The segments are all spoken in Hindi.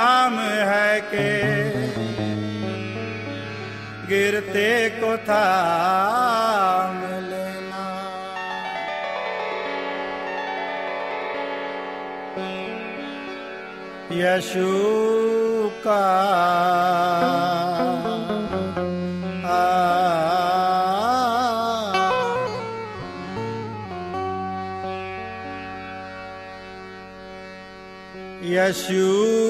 काम है के गिरते को थाम लेना। यशु का यशु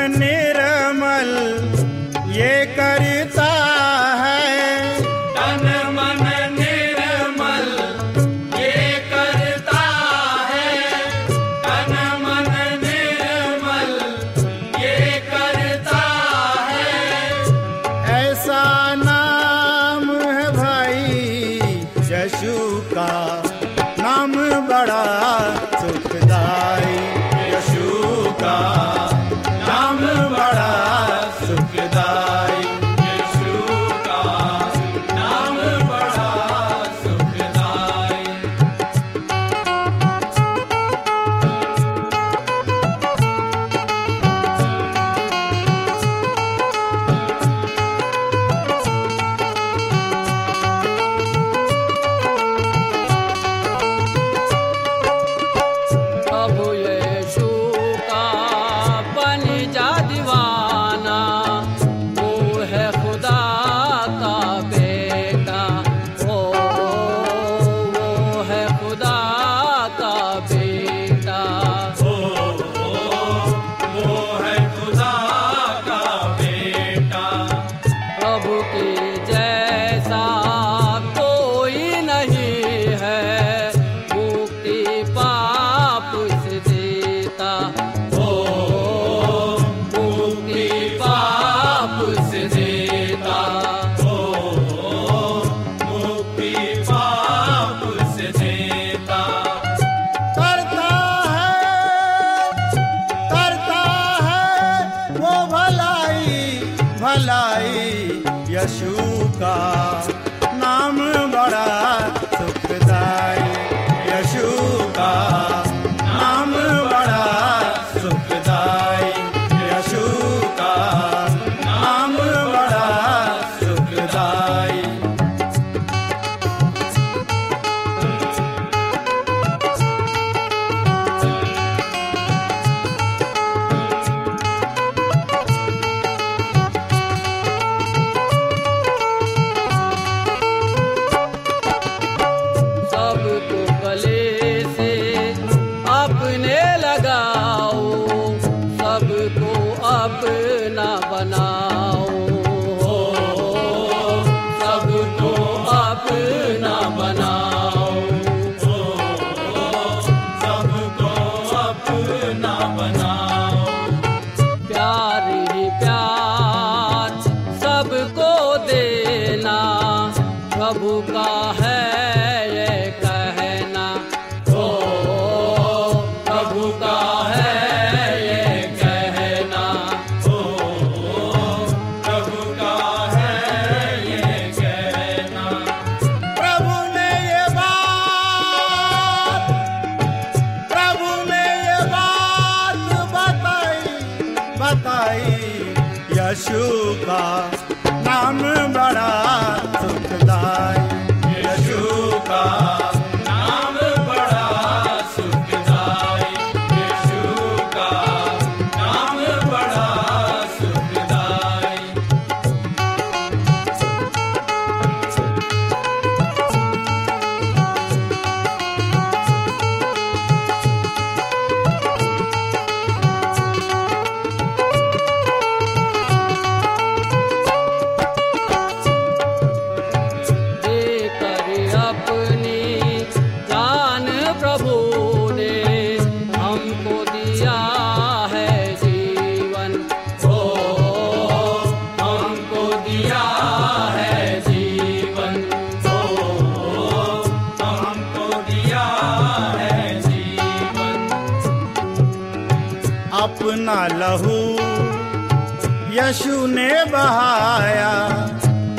यशु ने बहाया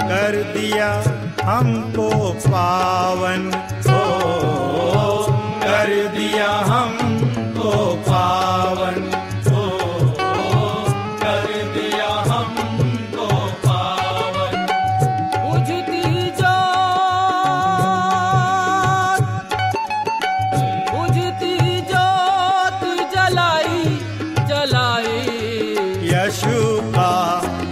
कर दिया हमको पावन। ओ कर दिया यशु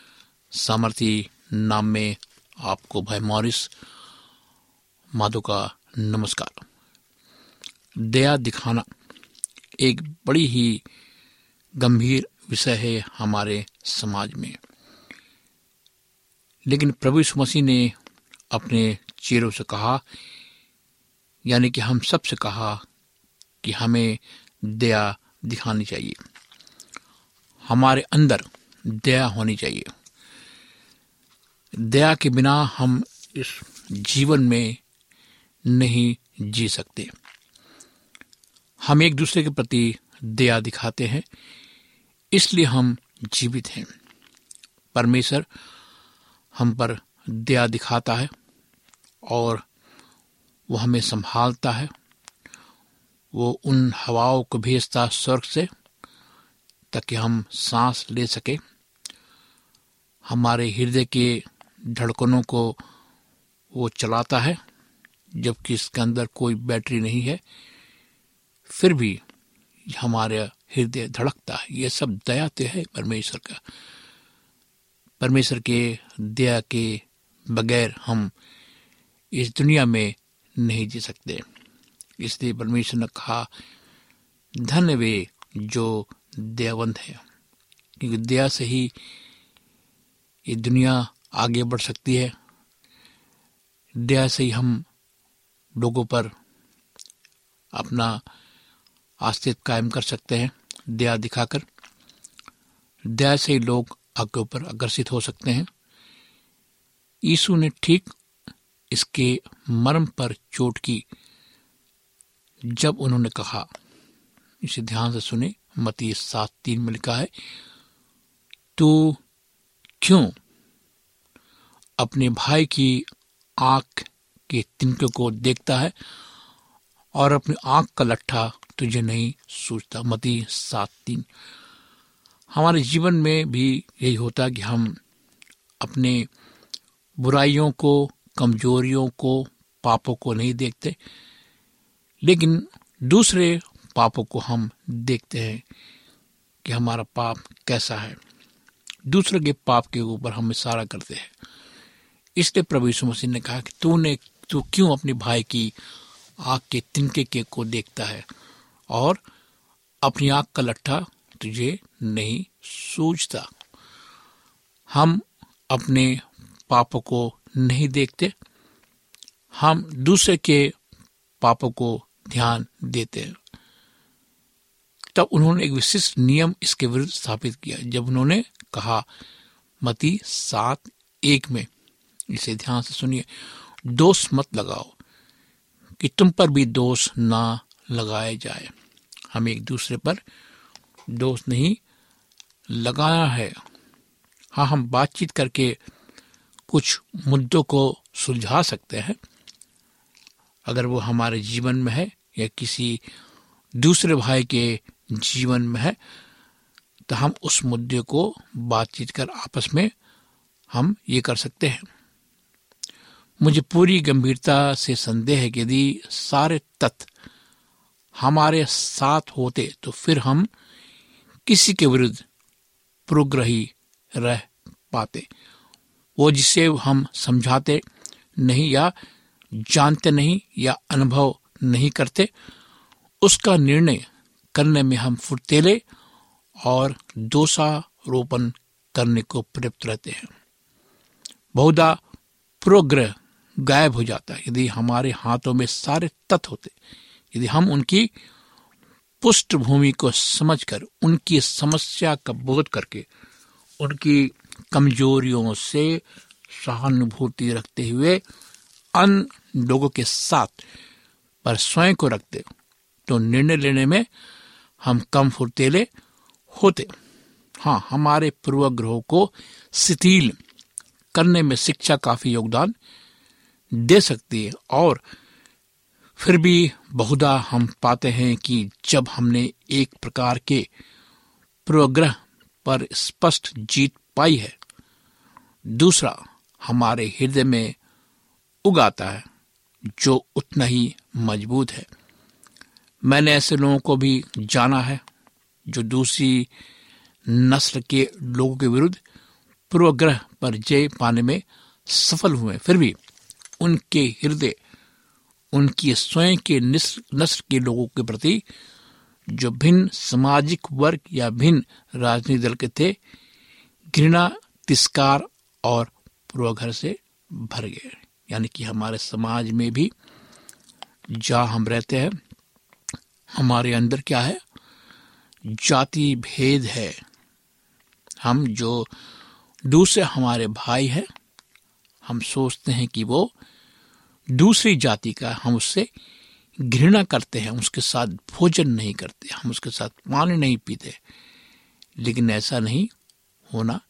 सामर्थी नाम में आपको भाई मॉरिस माधो का नमस्कार। दया दिखाना एक बड़ी ही गंभीर विषय है हमारे समाज में। लेकिन प्रभु यीशु मसीह ने अपने चेहरों से कहा, यानी कि हम सबसे कहा कि हमें दया दिखानी चाहिए। हमारे अंदर दया होनी चाहिए। दया के बिना हम इस जीवन में नहीं जी सकते। हम एक दूसरे के प्रति दया दिखाते हैं, इसलिए हम जीवित हैं। परमेश्वर हम पर दया दिखाता है और वो हमें संभालता है। वो उन हवाओं को भेजता स्वर्ग से, ताकि हम सांस ले सके। हमारे हृदय के धड़कनों को वो चलाता है, जबकि इसके अंदर कोई बैटरी नहीं है, फिर भी हमारे हृदय धड़कता है। ये सब दया तो है परमेश्वर का। परमेश्वर के दया के बगैर हम इस दुनिया में नहीं जी सकते। इसलिए परमेश्वर ने कहा, धन वे जो दयावंत है, क्योंकि दया से ही ये दुनिया आगे बढ़ सकती है। दया से ही हम लोगों पर अपना अस्तित्व कायम कर सकते हैं, दया दिखाकर। दया से ही लोग आगे ऊपर आकर्षित हो सकते हैं। यीशु ने ठीक इसके मर्म पर चोट की, जब उन्होंने कहा, इसे ध्यान से सुने मती सात तीन में लिखा है तो क्यों अपने भाई की आँख के तिनके को देखता है और अपनी आँख का लट्ठा तुझे नहीं सोचता मती सात तीन हमारे जीवन में भी यही होता कि हम अपने बुराइयों को, कमजोरियों को, पापों को नहीं देखते, लेकिन दूसरे पापों को हम देखते हैं कि हमारा पाप कैसा है। दूसरे के पाप के ऊपर हम इशारा करते हैं। इसलिए प्रभु यीशु मसीह ने कहा कि तूने, तू क्यों अपने भाई की आग के तिनके के को देखता है और अपनी आग का लट्ठा तुझे नहीं सूझता? हम अपने पापों को नहीं देखते, हम दूसरे के पापों को ध्यान देते हैं। तब उन्होंने एक विशिष्ट नियम इसके विरुद्ध स्थापित किया, जब उन्होंने कहा मती सात एक में इसे ध्यान से सुनिए। दोष मत लगाओ कि तुम पर भी दोष ना लगाया जाए। हम एक दूसरे पर दोष नहीं लगाया है। हाँ हम बातचीत करके कुछ मुद्दों को सुलझा सकते हैं। अगर वो हमारे जीवन में है या किसी दूसरे भाई के जीवन में है तो हम उस मुद्दे को बातचीत कर आपस में हम ये कर सकते हैं। मुझे पूरी गंभीरता से संदेह है कि यदि सारे तत्व हमारे साथ होते तो फिर हम किसी के विरुद्ध प्रोग्रही रह पाते। वो जिसे हम समझाते नहीं या जानते नहीं या अनुभव नहीं करते, उसका निर्णय करने में हम फुर्तेले और दोषारोपण करने को प्रयुक्त रहते हैं। बहुधा प्रोग्रह गायब हो जाता है। यदि हमारे हाथों में सारे तत्व होते, यदि हम उनकी पृष्ठभूमि को समझकर, उनकी समस्या का बोध करके, उनकी कमजोरियों से सहानुभूति रखते हुए अन्य लोगों के साथ पर स्वयं को रखते तो निर्णय लेने में हम कम फुर्तेले होते। हाँ हमारे पूर्वग्रहों को शिथिल करने में शिक्षा काफ़ी योगदान दे सकती है। और फिर भी बहुधा हम पाते हैं कि जब हमने एक प्रकार के पूर्वग्रह पर स्पष्ट जीत पाई है, दूसरा हमारे हृदय में उगाता है, जो उतना ही मज़बूत है। मैंने ऐसे लोगों को भी जाना है, जो दूसरी नस्ल के लोगों के विरुद्ध पूर्वग्रह पर जय पाने में सफल हुए फिर भी उनके हृदय, उनकी स्वयं के नस्ल के लोगों के प्रति जो भिन्न सामाजिक वर्ग या भिन्न राजनीतिक दल के थे, घृणा, तिस्कार और पूर्वाग्रह से भर गए। यानी कि हमारे समाज में भी जहाँ हम रहते हैं, हमारे अंदर क्या है? जाति भेद है। हम जो दूसरे हमारे भाई हैं, हम सोचते हैं कि वो दूसरी जाति का हम उससे घृणा करते हैं, उसके साथ भोजन नहीं करते, हम उसके साथ पानी नहीं पीते। लेकिन ऐसा नहीं होना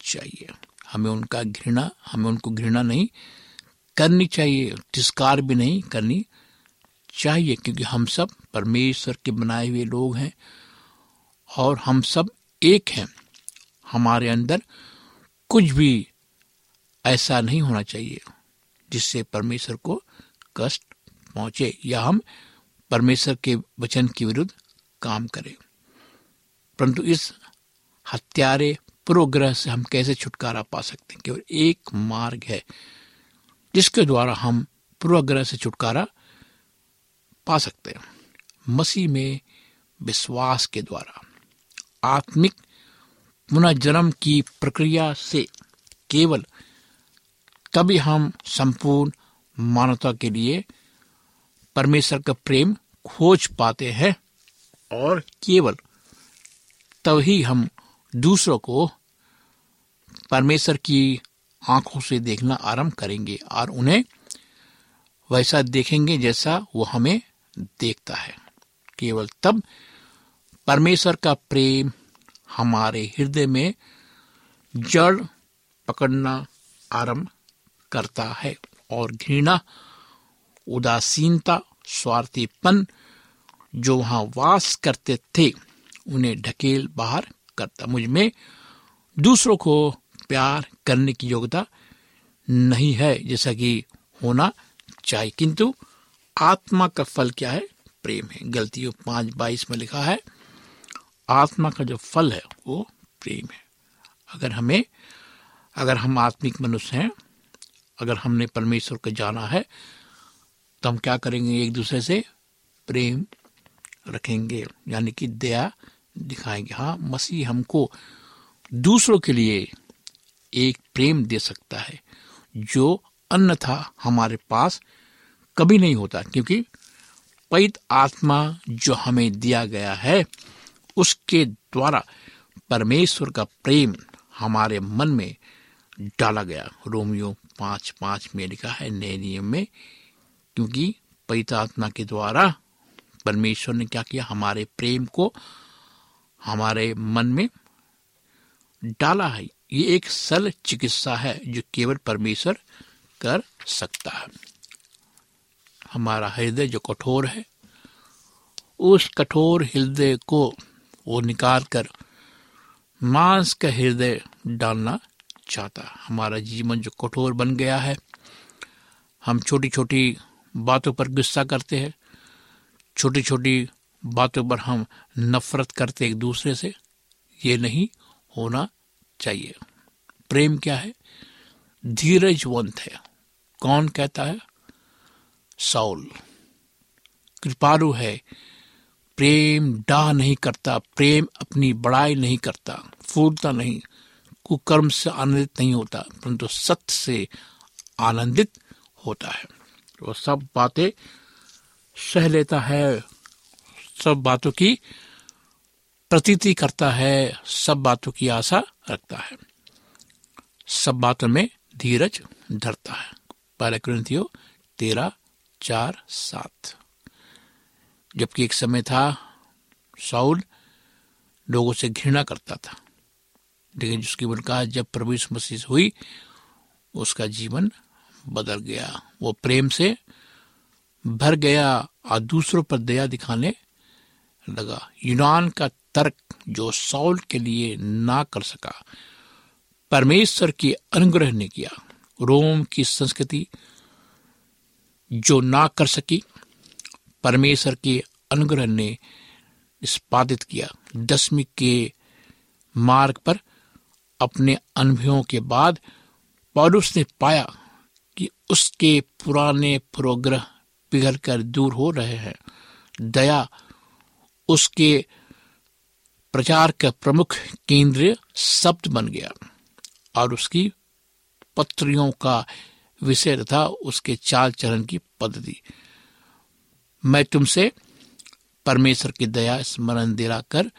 चाहिए। हमें उनका घृणा, हमें उनको घृणा नहीं करनी चाहिए, तिस्कार भी नहीं करनी चाहिए, क्योंकि हम सब परमेश्वर के बनाए हुए लोग हैं और हम सब एक हैं। हमारे अंदर कुछ भी ऐसा नहीं होना चाहिए। जिससे परमेश्वर को कष्ट पहुँचे, या हम परमेश्वर के वचन के विरुद्ध काम करें। परंतु इस हत्यारे पूर्वग्रह से हम कैसे छुटकारा पा सकते हैं? केवल एक मार्ग है, जिसके द्वारा हम पूर्वाग्रह से छुटकारा पा सकते हैं। मसीह में विश्वास के द्वारा, आत्मिक पुनर्जन्म की प्रक्रिया से केवल तभी हम संपूर्ण मानवता के लिए परमेश्वर का प्रेम खोज पाते हैं और केवल तभी हम दूसरों को परमेश्वर की आँखों से देखना आरंभ करेंगे और उन्हें वैसा देखेंगे जैसा वो हमें देखता है। केवल तब परमेश्वर का प्रेम हमारे हृदय में जड़ पकड़ना आरंभ करता है और घृणा, उदासीनता, स्वार्थीपन जो वहाँ वास करते थे, उन्हें ढकेल बाहर करता। मुझमें दूसरों को प्यार करने की योग्यता नहीं है, जैसा कि होना चाहिए। किंतु आत्मा का फल क्या है? प्रेम है। गलतियों पाँच बाईस में लिखा है, आत्मा का जो फल है, वो प्रेम है। अगर हमें, अगर हम आत्मिक मनुष्य हैं अगर हमने परमेश्वर को जाना है तो हम क्या करेंगे? एक दूसरे से प्रेम रखेंगे, यानी कि दया दिखाएँगे। हाँ मसीह हमको दूसरों के लिए एक प्रेम दे सकता है, जो अन्यथा हमारे पास कभी नहीं होता, क्योंकि पैत आत्मा जो हमें दिया गया है, उसके द्वारा परमेश्वर का प्रेम हमारे मन में डाला गया। रोमियो पाँच पाँच में लिखा है नए नियम में, क्योंकि पैत आत्मा के द्वारा परमेश्वर ने क्या किया? हमारे प्रेम को हमारे मन में डाला है। ये एक सल चिकित्सा है जो केवल परमेश्वर कर सकता है। हमारा हृदय जो कठोर है, उस कठोर हृदय को वो निकाल कर मांस का हृदय डालना चाहता हमारा जीवन जो कठोर बन गया है, हम छोटी छोटी बातों पर गुस्सा करते हैं छोटी छोटी बातों पर हम नफरत करते एक दूसरे से, ये नहीं होना चाहिए। प्रेम क्या है? धीरजवंत है। कौन कहता है? साउल। कृपालु है। प्रेम डाह नहीं करता, प्रेम अपनी बड़ाई नहीं करता, फूलता नहीं। कुकर्म से आनंदित नहीं होता, परंतु सत्य से आनंदित होता है। वो सब बातें सह लेता है, सब बातों की प्रतीति करता है, सब बातों की आशा रखता है। सब बातों में धीरज धरता है। पहले ग्रंथियो तेरह, चार, सात। जबकि एक समय था, साउल लोगों से घृणा करता था। लेकिन जिसकी कहा जब प्रभु मसीह हुई, उसका जीवन बदल गया। वो प्रेम से भर गया और दूसरों पर दया दिखाने लगा। यूनान का तर्क जो सौल के लिए ना कर सका, परमेश्वर की अनुग्रह ने किया। रोम की संस्कृति जो ना कर सकी, परमेश्वर के अनुग्रह ने निष्पादित किया। दसवीं के मार्ग पर अपने अनुभवों के बाद पौलुस ने पाया कि उसके पुराने पूर्वग्रह पिघल कर दूर हो रहे हैं। दया, उसके प्रचार का प्रमुख केंद्रीय शब्द बन गया और उसकी पत्रियों का विषय था उसके चाल चरण की पद्धति। मैं तुमसे परमेश्वर की दया स्मरण दिलाकर कर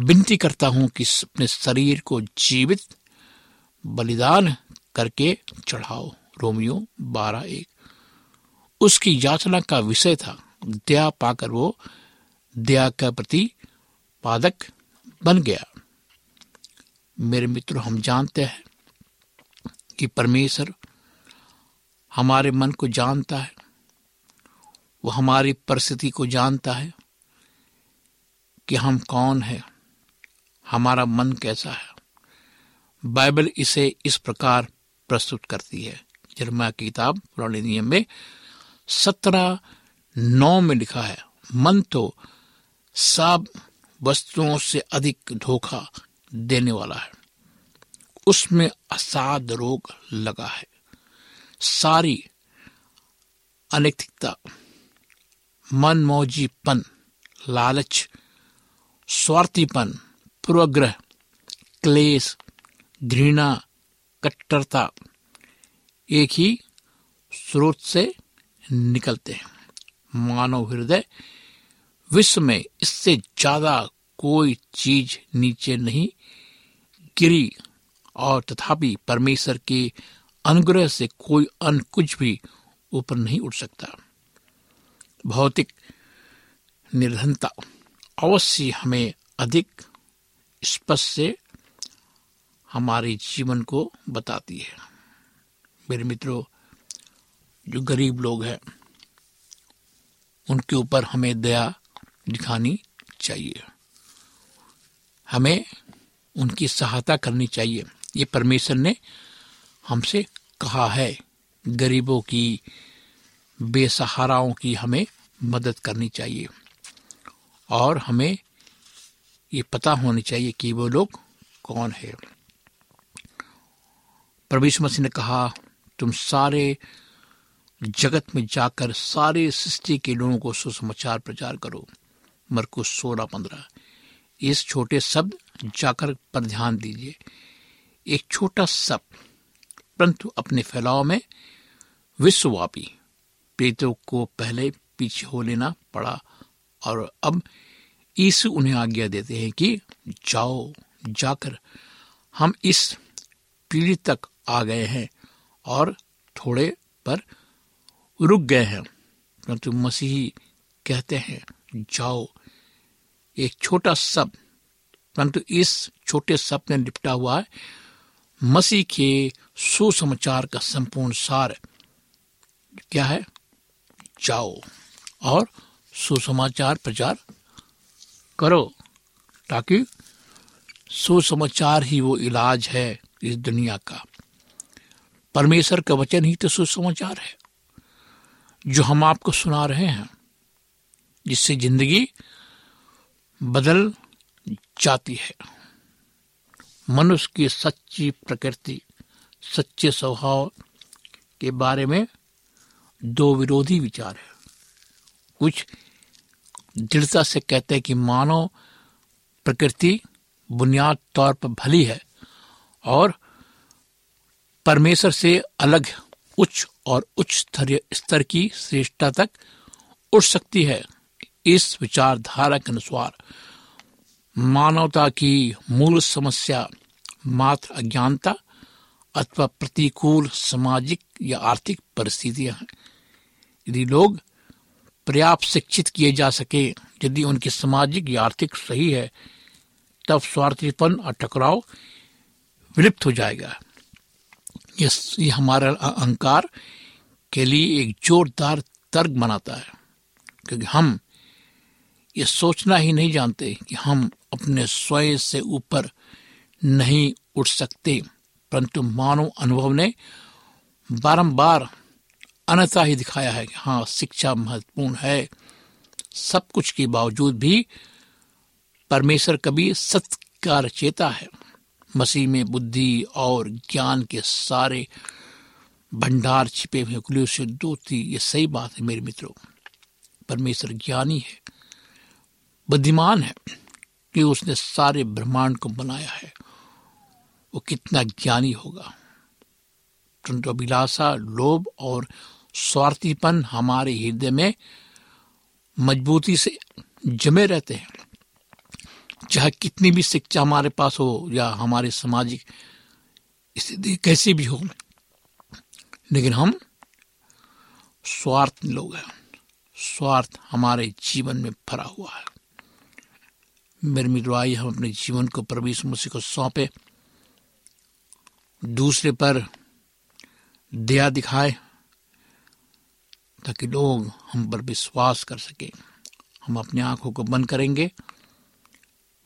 विनती करता हूँ कि अपने शरीर को जीवित बलिदान करके चढ़ाओ। रोमियो बारह एक। उसकी याचना का विषय था। दया पाकर वो दया का प्रति पादक बन गया। मेरे मित्र, हम जानते हैं कि परमेश्वर हमारे मन को जानता है। वो हमारी परिस्थिति को जानता है कि हम कौन है। हमारा मन कैसा है? बाइबल इसे इस प्रकार प्रस्तुत करती है। जर्मा की किताब, पुराने नियम में सत्रह नौ में लिखा है, मन तो सब वस्तुओं से अधिक धोखा देने वाला है। उसमें असाध रोग लगा है। सारी अनैतिकता, मनमौजीपन, लालच, स्वार्थीपन पूर्वग्रह क्लेश, घृणा, कट्टरता, एक ही स्रोत से निकलते हैं। मानव हृदय विश्व में इससे ज़्यादा कोई चीज़ नीचे नहीं गिरी और तथापि परमेश्वर के अनुग्रह से कोई अन्न कुछ भी ऊपर नहीं उठ सकता। भौतिक निर्धनता अवश्य हमें अधिक स्पष्ट से हमारे जीवन को बताती है। मेरे मित्रों, जो गरीब लोग हैं, उनके ऊपर हमें दया दिखानी चाहिए। हमें उनकी सहायता करनी चाहिए। ये परमेश्वर ने हमसे कहा है, गरीबों की, बेसहाराओं की हमें मदद करनी चाहिए। और हमें ये पता होनी चाहिए कि वो लोग कौन है। प्रभु मसीह ने कहा, तुम सारे जगत में जाकर सारे सृष्टि के लोगों को सुसमाचार प्रचार करो। मरकुस सोलह पंद्रह। इस छोटे शब्द जाकर पर ध्यान दीजिए। एक छोटा शब्द, परंतु अपने फैलाव में विश्वव्यापी। प्रेतों को पहले पीछे हो लेना पड़ा और अब यीशु उन्हें आज्ञा देते हैं कि जाओ, जाकर हम इस पीढ़ी तक आ गए हैं और थोड़े पर रुक गए हैं। परंतु मसीही कहते हैं, जाओ, एक छोटा शब्द परंतु इस छोटे शब्द में लिपटा हुआ है। मसीह के सुसमाचार का संपूर्ण सार क्या है? जाओ, और सुसमाचार प्रचार करो, ताकि सुसमाचार ही वो इलाज है इस दुनिया का। परमेश्वर का वचन ही तो सुसमाचार है, जो हम आपको सुना रहे हैं, जिससे ज़िंदगी बदल जाती है। मनुष्य की सच्ची प्रकृति, सच्चे स्वभाव के बारे में दो विरोधी विचार है। कुछ दृढ़ता से कहते हैं कि मानव प्रकृति बुनियाद तौर पर भली है और परमेश्वर से अलग, उच्च और उच्च स्तर की श्रेष्ठता तक उठ सकती है। इस विचारधारा के अनुसार मानवता की मूल समस्या मात्र अज्ञानता अथवा प्रतिकूल सामाजिक या आर्थिक परिस्थितियाँ हैं। यदि लोग पर्याप्त शिक्षित किए जा सके। यदि उनकी सामाजिक या आर्थिक सही है, तब स्वार्थीपन और टकराव विलुप्त हो जाएगा। ये हमारा अहंकार के लिए एक जोरदार तर्क बनाता है, क्योंकि हम ये सोचना ही नहीं जानते कि हम अपने स्वयं से ऊपर नहीं उठ सकते। परंतु मानव अनुभव ने बारंबार अनता ही दिखाया है कि हाँ शिक्षा महत्वपूर्ण है। सब कुछ के बावजूद भी परमेश्वर कभी सत्य का रचेता है। मसीह में बुद्धि और ज्ञान के सारे भंडार छिपे हुए खुले से दो थी ये सही बात है मेरे मित्रों। परमेश्वर ज्ञानी है, बुद्धिमान है कि उसने सारे ब्रह्मांड को बनाया है। वो कितना ज्ञानी होगा। परंतु अभिलाषा, लोभ और स्वार्थीपन हमारे हृदय में मजबूती से जमे रहते हैं। चाहे कितनी भी शिक्षा हमारे पास हो या हमारे सामाजिक स्थिति कैसी भी हो, लेकिन हम स्वार्थ लोग हैं। स्वार्थ हमारे जीवन में भरा हुआ है। मेरे मित्रों, आइए हम अपने जीवन को प्रवेश मुसी को सौंपे। दूसरे पर दया दिखाए। ताकि लोग हम पर विश्वास कर सके। हम अपनी आँखों को बंद करेंगे,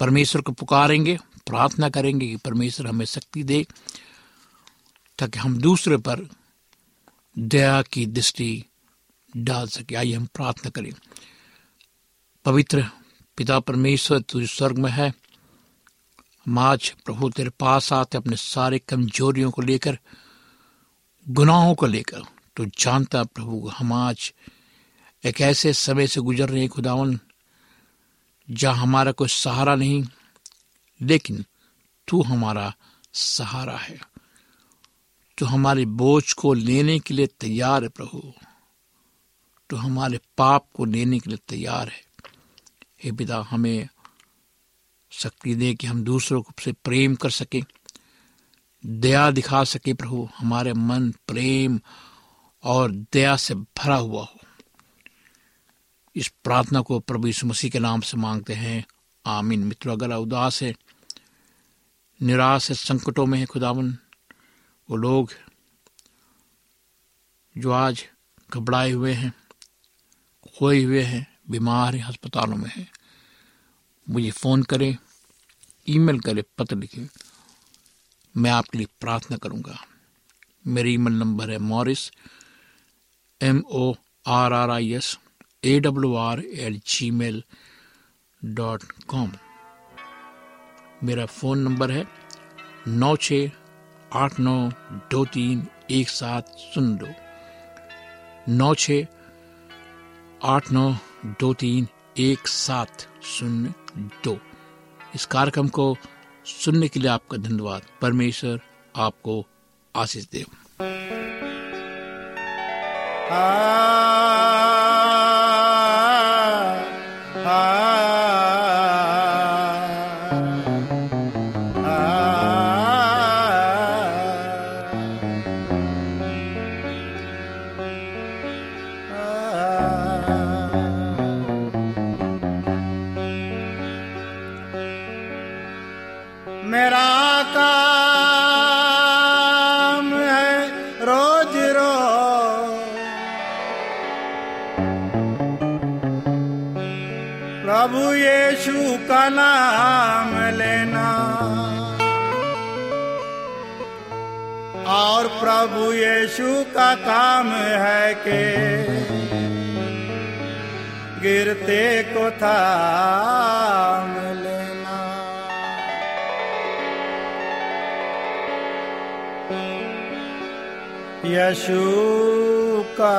परमेश्वर को पुकारेंगे, प्रार्थना करेंगे कि परमेश्वर हमें शक्ति दे, ताकि हम दूसरे पर दया की दृष्टि डाल सके। आइए हम प्रार्थना करें। पवित्र पिता परमेश्वर तुझ स्वर्ग में है, हम आज प्रभु तेरे पास आते अपने सारे कमजोरियों को लेकर, गुनाहों को लेकर। तो जानता प्रभु, हम आज एक ऐसे समय से गुजर रहे हैं खुदावन, जहाँ हमारा कोई सहारा नहीं, लेकिन तू हमारा सहारा है। तो हमारे बोझ को लेने के लिए तैयार है प्रभु। तो हमारे पाप को लेने के लिए तैयार है। हे पिता, हमें शक्ति दे कि हम दूसरों को से प्रेम कर सके, दया दिखा सके प्रभु। हमारे मन प्रेम और दया से भरा हुआ हो। इस प्रार्थना को प्रभु यीशु मसीह के नाम से मांगते हैं। आमीन। मित्र, अगर उदास है, निराश है, संकटों में है, खुदावन, वो लोग जो आज घबराए हुए हैं, खोए हुए हैं, बीमार हैं, अस्पतालों में हैं, मुझे फ़ोन करें, ईमेल करें, पत्र लिखें। मैं आपके लिए प्रार्थना करूँगा। मेरा ईमेल नंबर है Morris M O R R I S A W R L Gmail dot com मेरा फ़ोन नंबर है नौ छ आठ नौ दो तीन एक सात शून्य दो। नौ छ आठ नौ दो तीन एक सात शून्य दो। इस कार्यक्रम को सुनने के लिए आपका धन्यवाद। परमेश्वर आपको आशीष दे मेरा का नाम लेना। और प्रभु यीशु का काम है के गिरते को थाम लेना। यशु का